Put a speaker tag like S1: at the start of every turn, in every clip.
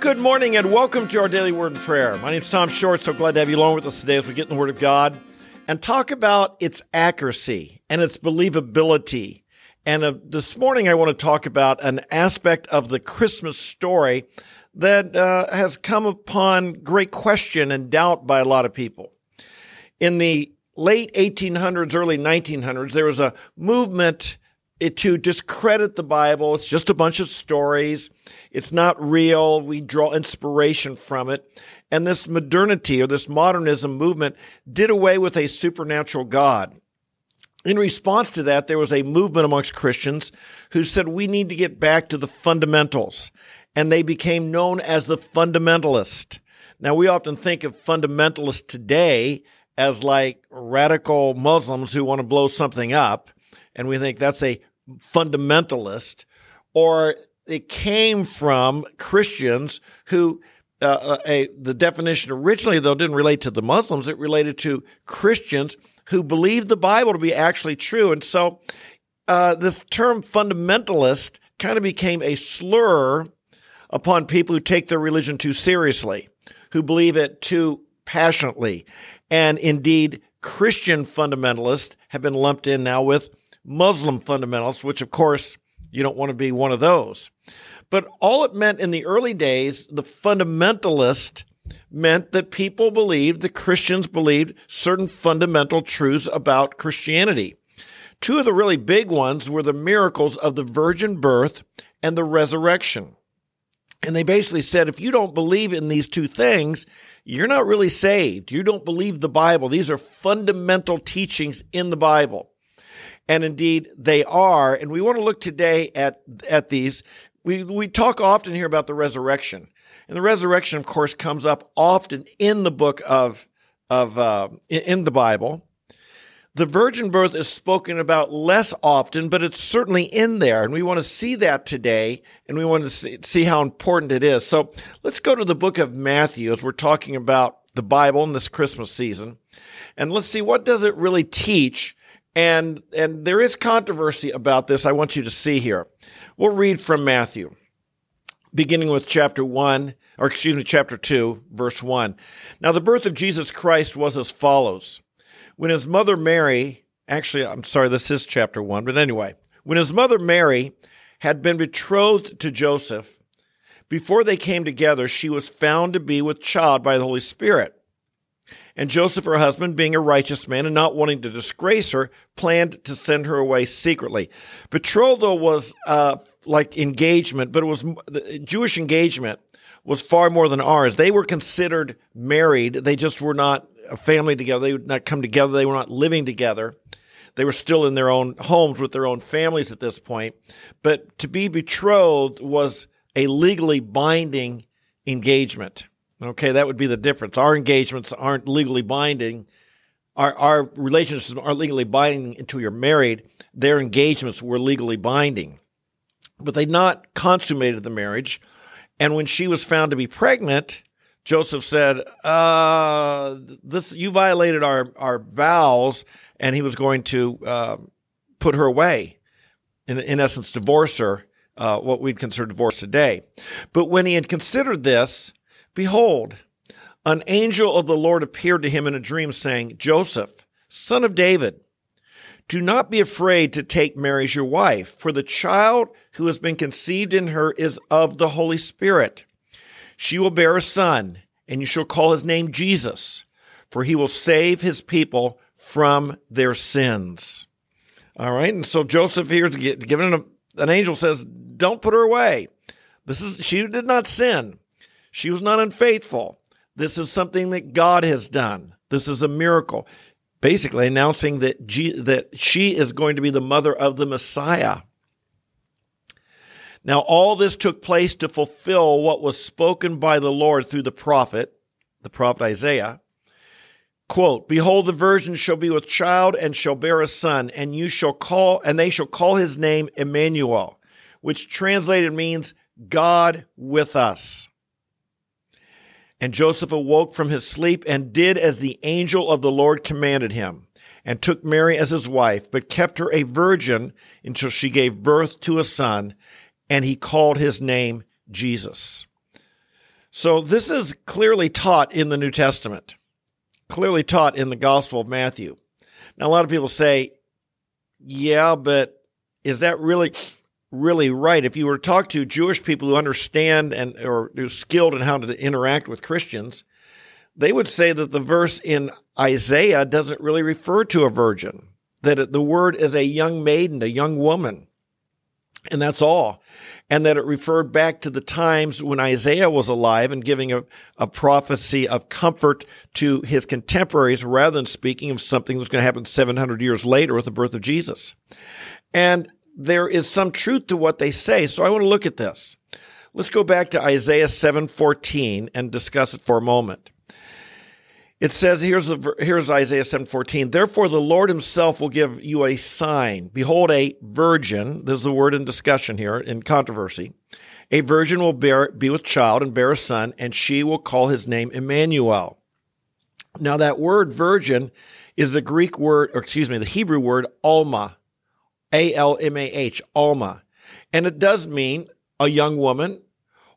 S1: Good morning and welcome to our daily word and prayer. My name is Tom Short. So glad to have you along with us today as we get in the Word of God and talk about its accuracy and its believability. And uh, this morning, I want to talk about an aspect of the Christmas story that uh, has come upon great question and doubt by a lot of people. In the late 1800s, early 1900s, there was a movement to discredit the Bible. It's just a bunch of stories. It's not real. We draw inspiration from it. And this modernity or this modernism movement did away with a supernatural God. In response to that, there was a movement amongst Christians who said we need to get back to the fundamentals. And they became known as the fundamentalist. Now, we often think of fundamentalists today as like radical Muslims who want to blow something up. And we think that's a fundamentalist, or it came from Christians who uh, uh, a, the definition originally, though, didn't relate to the Muslims. It related to Christians who believed the Bible to be actually true. And so uh, this term fundamentalist kind of became a slur upon people who take their religion too seriously, who believe it too passionately. And indeed, Christian fundamentalists have been lumped in now with Muslim fundamentalists, which of course you don't want to be one of those. But all it meant in the early days, the fundamentalist meant that people believed, the Christians believed certain fundamental truths about Christianity. Two of the really big ones were the miracles of the virgin birth and the resurrection. And they basically said, if you don't believe in these two things, you're not really saved. You don't believe the Bible. These are fundamental teachings in the Bible. And indeed, they are. And we want to look today at, at these. We, we talk often here about the resurrection. And the resurrection, of course, comes up often in the book of, of uh, in the Bible. The virgin birth is spoken about less often, but it's certainly in there. And we want to see that today, and we want to see, see how important it is. So let's go to the book of Matthew as we're talking about the Bible in this Christmas season. And let's see what does it really teach and, and there is controversy about this. I want you to see here. We'll read from Matthew, beginning with chapter 1, or excuse me, chapter 2, verse 1. Now, the birth of Jesus Christ was as follows. When his mother Mary, actually, I'm sorry, this is chapter 1, but anyway, when his mother Mary had been betrothed to Joseph, before they came together, she was found to be with child by the Holy Spirit. And Joseph, her husband, being a righteous man and not wanting to disgrace her, planned to send her away secretly. Betrothal was uh, like engagement, but it was the Jewish engagement was far more than ours. They were considered married. They just were not a family together. They would not come together. They were not living together. They were still in their own homes with their own families at this point. But to be betrothed was a legally binding engagement. Okay, that would be the difference. Our engagements aren't legally binding. Our, our relationships aren't legally binding until you're married. Their engagements were legally binding. But they not consummated the marriage. And when she was found to be pregnant, Joseph said, uh, this, you violated our, our vows. And he was going to uh, put her away, in, in essence, divorce her, uh, what we'd consider divorce today. But when he had considered this, Behold, an angel of the Lord appeared to him in a dream, saying, Joseph, son of David, do not be afraid to take Mary as your wife, for the child who has been conceived in her is of the Holy Spirit. She will bear a son, and you shall call his name Jesus, for he will save his people from their sins. All right, and so Joseph here is given an, an angel says, "Don't put her away. This is she did not sin. She was not unfaithful. This is something that God has done. This is a miracle. Basically, announcing that, G- that she is going to be the mother of the Messiah. Now, all this took place to fulfill what was spoken by the Lord through the prophet, the prophet Isaiah. Quote, Behold, the virgin shall be with child and shall bear a son, and you shall call, and they shall call his name Emmanuel, which translated means God with us. And Joseph awoke from his sleep and did as the angel of the Lord commanded him, and took Mary as his wife, but kept her a virgin until she gave birth to a son, and he called his name Jesus. So this is clearly taught in the New Testament, clearly taught in the Gospel of Matthew. Now, a lot of people say, yeah, but is that really really right? If you were to talk to Jewish people who understand and or who skilled in how to interact with Christians, they would say that the verse in Isaiah doesn't really refer to a virgin, that the word is a young maiden, a young woman. And that's all. And that it referred back to the times when Isaiah was alive and giving a, a prophecy of comfort to his contemporaries rather than speaking of something that's going to happen 700 years later with the birth of Jesus. And there is some truth to what they say. So I want to look at this. Let's go back to Isaiah 7:14 and discuss it for a moment. It says here's the here's Isaiah 7:14. Therefore the Lord himself will give you a sign. Behold a virgin, this is the word in discussion here in controversy. A virgin will bear be with child and bear a son and she will call his name Emmanuel. Now that word virgin is the Greek word or excuse me, the Hebrew word alma. A L M A H, alma. And it does mean a young woman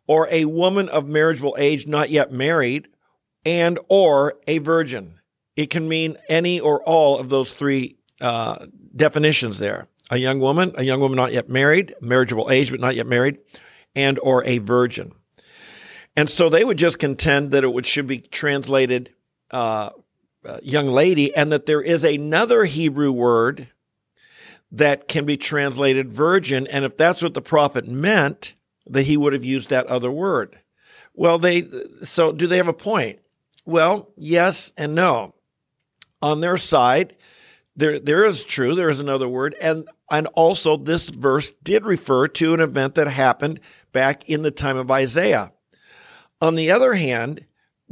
S1: or a woman of marriageable age not yet married and or a virgin. It can mean any or all of those three uh, definitions there. A young woman, a young woman not yet married, marriageable age but not yet married, and or a virgin. And so they would just contend that it would should be translated uh, uh, young lady, and that there is another Hebrew word that can be translated virgin. And if that's what the prophet meant, that he would have used that other word. Well, they so do they have a point? Well, yes and no. On their side, there there is true, there is another word, and and also this verse did refer to an event that happened back in the time of Isaiah. On the other hand,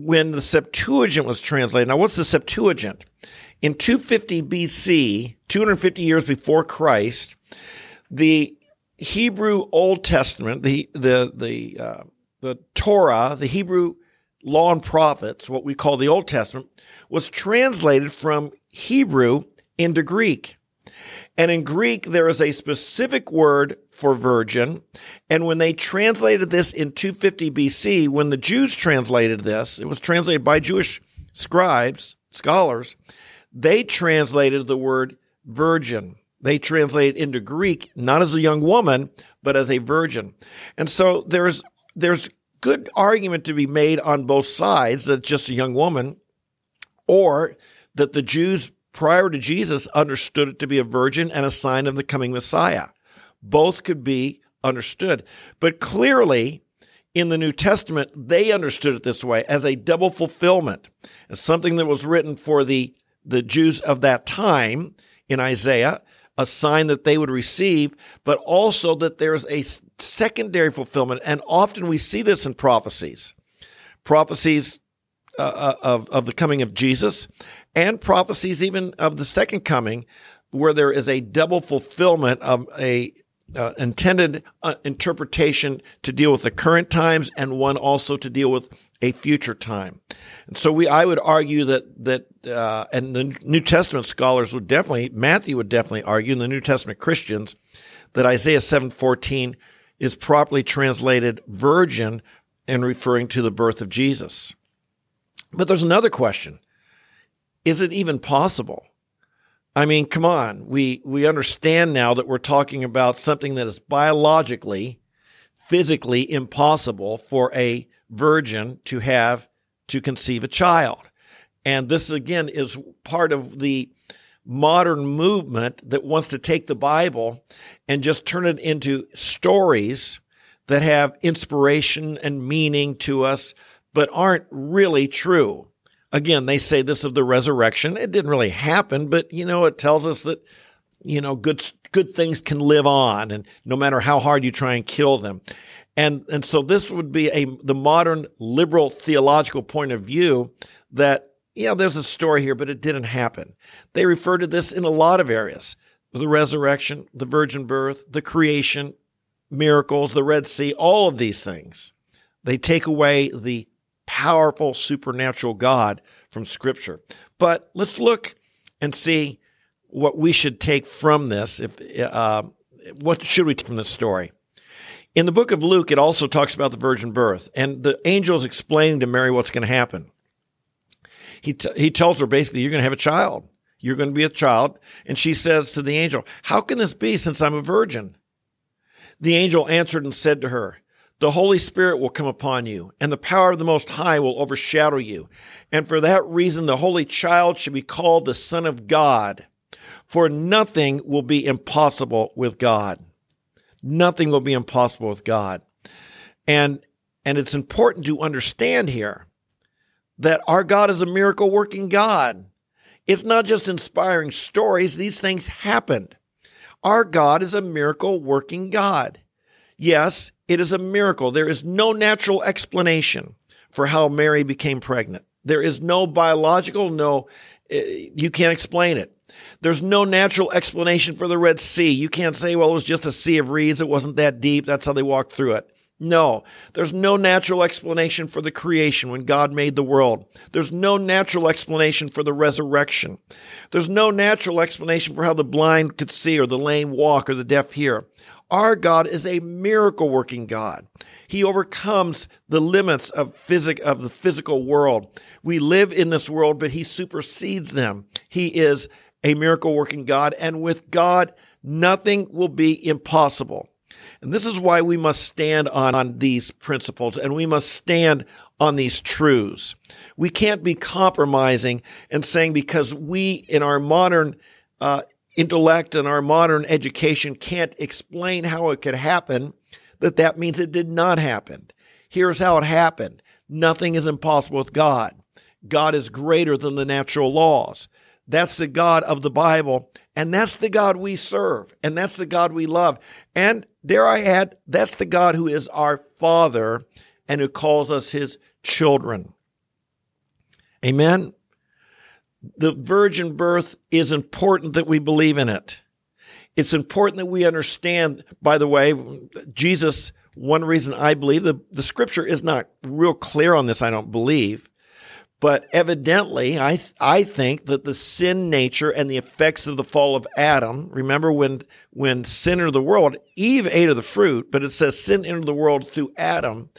S1: when the Septuagint was translated, now what's the Septuagint? In 250 BC, 250 years before Christ, the Hebrew Old Testament, the the the uh, the Torah, the Hebrew law and prophets, what we call the Old Testament, was translated from Hebrew into Greek. And in Greek, there is a specific word for virgin. And when they translated this in 250 BC, when the Jews translated this, it was translated by Jewish scribes, scholars, they translated the word virgin. They translated into Greek not as a young woman, but as a virgin. And so there's there's good argument to be made on both sides that it's just a young woman, or that the Jews prior to Jesus understood it to be a virgin and a sign of the coming Messiah. Both could be understood. But clearly, in the New Testament, they understood it this way as a double fulfillment, as something that was written for the, the Jews of that time in Isaiah, a sign that they would receive, but also that there's a secondary fulfillment. And often we see this in prophecies, prophecies uh, uh, of, of the coming of Jesus, and prophecies even of the second coming, where there is a double fulfillment of a uh, intended uh, interpretation to deal with the current times and one also to deal with a future time. And so we, I would argue that that, uh, and the New Testament scholars would definitely, Matthew would definitely argue, and the New Testament Christians, that Isaiah seven fourteen is properly translated virgin and referring to the birth of Jesus. But there's another question: Is it even possible? I mean, come on. We we understand now that we're talking about something that is biologically, physically impossible for a virgin to have to conceive a child. And this again is part of the modern movement that wants to take the Bible and just turn it into stories that have inspiration and meaning to us, but aren't really true. Again, they say this of the resurrection. It didn't really happen, but you know, it tells us that, you know, good, good things can live on and no matter how hard you try and kill them. And, and so this would be a, the modern liberal theological point of view that, yeah, there's a story here, but it didn't happen. They refer to this in a lot of areas. The resurrection, the virgin birth, the creation, miracles, the Red Sea, all of these things. They take away the powerful supernatural God from Scripture. But let's look and see what we should take from this. If uh, what should we take from this story? In the book of Luke, it also talks about the virgin birth, and the angel is explaining to Mary what's going to happen. He, t- he tells her basically, You're going to have a child. You're going to be a child. And she says to the angel, How can this be since I'm a virgin? The angel answered and said to her, The Holy Spirit will come upon you, and the power of the Most High will overshadow you. And for that reason, the Holy Child should be called the Son of God. For nothing will be impossible with God. Nothing will be impossible with God. And, and it's important to understand here that our God is a miracle working God. It's not just inspiring stories, these things happened. Our God is a miracle working God. Yes, it is a miracle. There is no natural explanation for how Mary became pregnant. There is no biological, no, eh, you can't explain it. There's no natural explanation for the Red Sea. You can't say, well, it was just a sea of reeds. It wasn't that deep. That's how they walked through it. No, there's no natural explanation for the creation when God made the world. There's no natural explanation for the resurrection. There's no natural explanation for how the blind could see or the lame walk or the deaf hear. Our God is a miracle working God. He overcomes the limits of physic of the physical world. We live in this world, but he supersedes them. He is a miracle working God, and with God, nothing will be impossible. And this is why we must stand on, on these principles and we must stand on these truths. We can't be compromising and saying because we in our modern uh, intellect and our modern education can't explain how it could happen, that that means it did not happen. Here's how it happened. Nothing is impossible with God. God is greater than the natural laws. That's the God of the Bible. And that's the God we serve. And that's the God we love. And dare I add, that's the God who is our Father and who calls us his children. Amen. The virgin birth is important that we believe in it. It's important that we understand, by the way, Jesus, one reason I believe the, the scripture is not real clear on this, I don't believe. But evidently, I, I think that the sin nature and the effects of the fall of Adam, remember when, when sin entered the world, Eve ate of the fruit, but it says sin entered the world through Adam.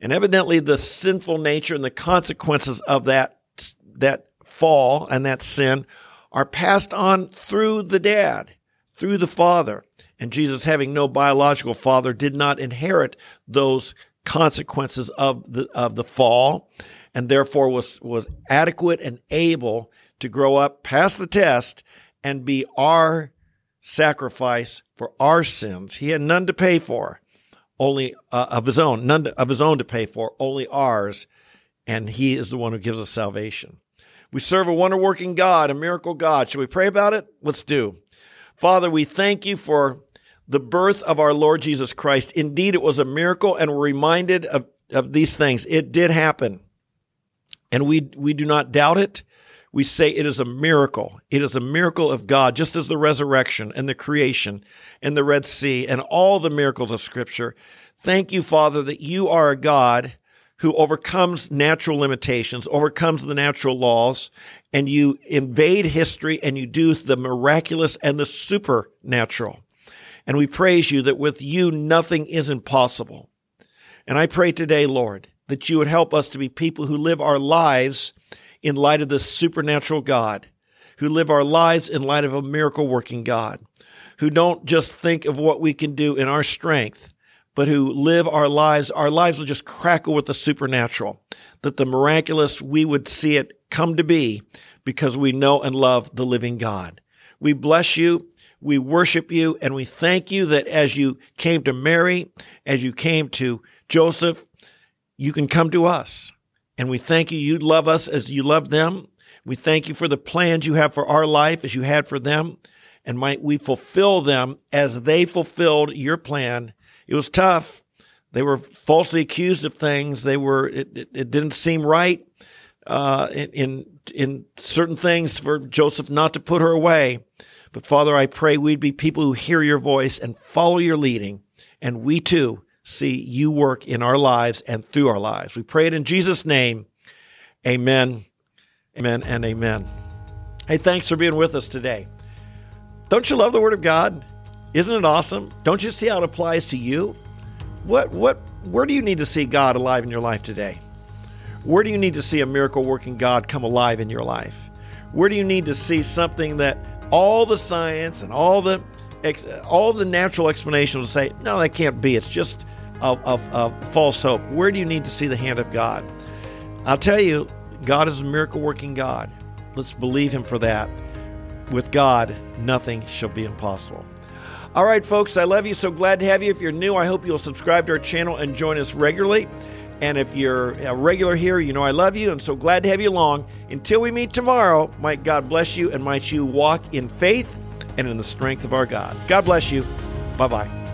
S1: And evidently, the sinful nature and the consequences of that, that fall and that sin are passed on through the dad, through the father. And Jesus, having no biological father, did not inherit those consequences of the, of the fall and therefore was, was adequate and able to grow up, pass the test, and be our sacrifice for our sins. He had none to pay for, only uh, of his own, none of his own to pay for, only ours, and he is the one who gives us salvation. We serve a wonder working God, a miracle God. Should we pray about it? Let's do. Father, we thank you for the birth of our Lord Jesus Christ. Indeed, it was a miracle, and we're reminded of, of these things. It did happen. And we, we do not doubt it. We say it is a miracle. It is a miracle of God, just as the resurrection and the creation and the Red Sea and all the miracles of Scripture. Thank you, Father, that you are a God who overcomes natural limitations, overcomes the natural laws, and you invade history and you do the miraculous and the supernatural. And we praise you that with you nothing is impossible. And I pray today, Lord, that you would help us to be people who live our lives in light of this supernatural God, who live our lives in light of a miracle working God, who don't just think of what we can do in our strength, but who live our lives. Our lives will just crackle with the supernatural, that the miraculous, we would see it come to be because we know and love the living God. We bless you. We worship you and we thank you that as you came to Mary, as you came to Joseph, you can come to us. And we thank you. You love us as you love them. We thank you for the plans you have for our life as you had for them. And might we fulfill them as they fulfilled your plan. It was tough. They were falsely accused of things. They were, it, it, it didn't seem right, uh, in, in, in certain things for Joseph not to put her away. But Father, I pray we'd be people who hear your voice and follow your leading. And we too see you work in our lives and through our lives. We pray it in Jesus' name. Amen, amen, and amen. Hey, thanks for being with us today. Don't you love the Word of God? Isn't it awesome? Don't you see how it applies to you? What what where do you need to see God alive in your life today? Where do you need to see a miracle working God come alive in your life? Where do you need to see something that all the science and all the all the natural explanations will say, no, that can't be. It's just a, a, a false hope. Where do you need to see the hand of God? I'll tell you, God is a miracle working God. Let's believe Him for that. With God, nothing shall be impossible. All right, folks, I love you. So glad to have you. If you're new, I hope you'll subscribe to our channel and join us regularly. And if you're a regular here, you know I love you and so glad to have you along. Until we meet tomorrow, might God bless you and might you walk in faith and in the strength of our God. God bless you. Bye bye.